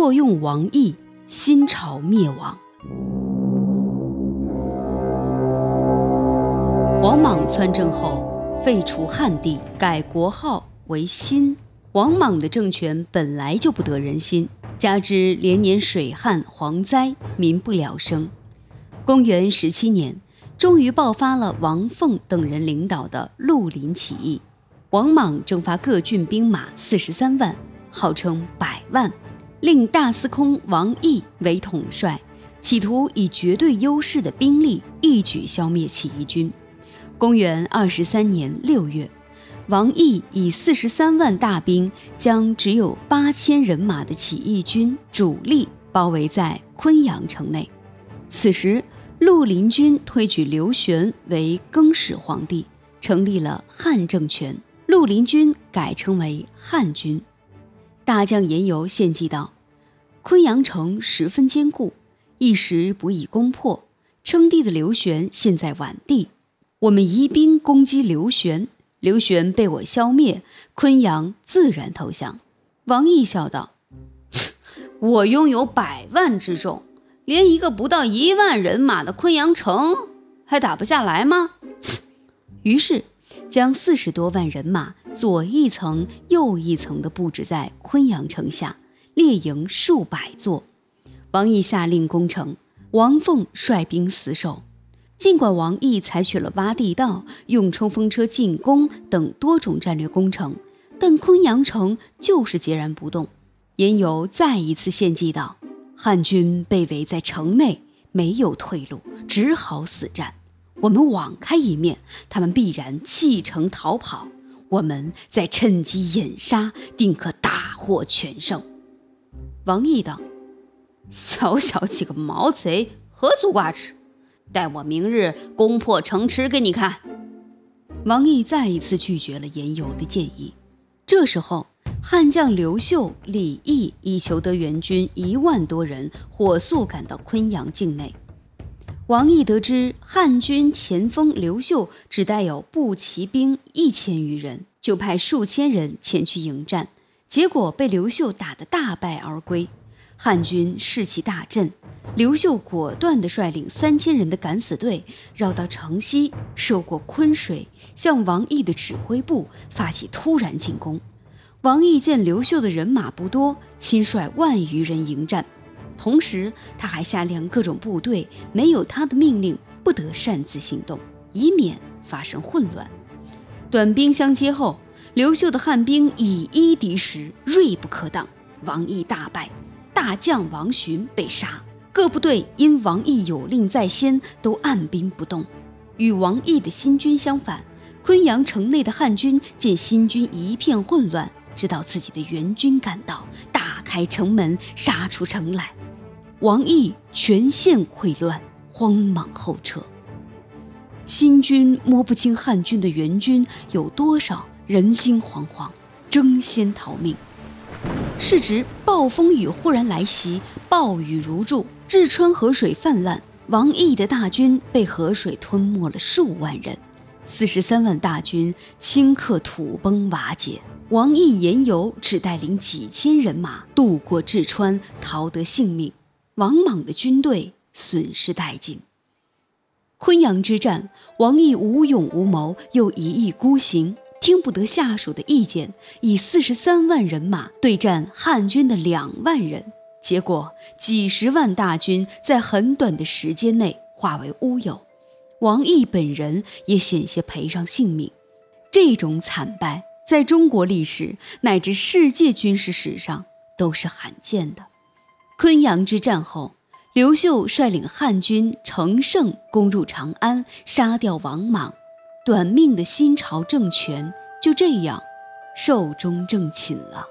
错用王毅，新朝灭亡。王莽篡政后，废除汉帝，改国号为新。王莽的政权本来就不得人心，加之连年水旱蝗灾，民不聊生。公元十七年，终于爆发了王凤等人领导的绿林起义。王莽征发各郡兵马四十三万，号称百万，令大司空王毅为统帅，企图以绝对优势的兵力一举消灭起义军。公元二十三年六月。王毅以四十三万大兵，将只有八千人马的起义军主力包围在昆阳城内。此时，绿林军推举刘玄为更始皇帝，成立了汉政权。绿林军改称为汉军。大将严尤献计道：“昆阳城十分坚固，一时不易攻破。称帝的刘玄现在晚帝，我们移兵攻击刘玄。”刘玄被我消灭，昆阳自然投降。王毅笑道：“我拥有百万之众，连一个不到一万人马的昆阳城还打不下来吗？”于是，将四十多万人马左一层右一层地布置在昆阳城下，列营数百座。王毅下令攻城，王凤率兵死守。尽管王毅采取了挖地道、用冲锋车进攻等多种战略工程，但昆阳城就是截然不动。严尤再一次献计道：“汉军被围在城内，没有退路，只好死战。我们网开一面，他们必然弃城逃跑，我们再趁机掩杀，定可大获全胜。”王毅道：“小小几个毛贼，何足挂齿？”待我明日攻破城池给你看。王毅再一次拒绝了严尤的建议。这时候，汉将刘秀、李毅已求得援军一万多人，火速赶到昆阳境内。王毅得知汉军前锋刘秀只带有步骑兵一千余人，就派数千人前去迎战，结果被刘秀打得大败而归。汉军士气大振。刘秀果断地率领三千人的敢死队绕到城西，涉过昆水，向王毅的指挥部发起突然进攻。王毅见刘秀的人马不多，亲率万余人迎战。同时，他还下令各种部队没有他的命令不得擅自行动，以免发生混乱。短兵相接后，刘秀的汉兵以一敌十，锐不可挡，王毅大败，大将王寻被杀。各部队因王毅有令在先，都按兵不动。与王毅的新军相反，昆阳城内的汉军见新军一片混乱，知道自己的援军赶到，大开城门，杀出城来。王毅全线溃乱，慌忙后撤。新军摸不清汉军的援军有多少，人心惶惶，争先逃命。是值暴风雨忽然来袭，暴雨如注。治川河水泛滥，王毅的大军被河水吞没了数万人，四十三万大军顷刻土崩瓦解。王毅、严尤只带领几千人马渡过治川，逃得性命。王莽的军队损失殆尽。昆阳之战，王毅无勇无谋，又一意孤行，听不得下属的意见，以四十三万人马对战汉军的两万人。结果，几十万大军在很短的时间内化为乌有，王毅本人也险些赔上性命。这种惨败，在中国历史乃至世界军事史上都是罕见的。昆阳之战后，刘秀率领汉军乘胜攻入长安，杀掉王莽，短命的新朝政权就这样寿终正寝了。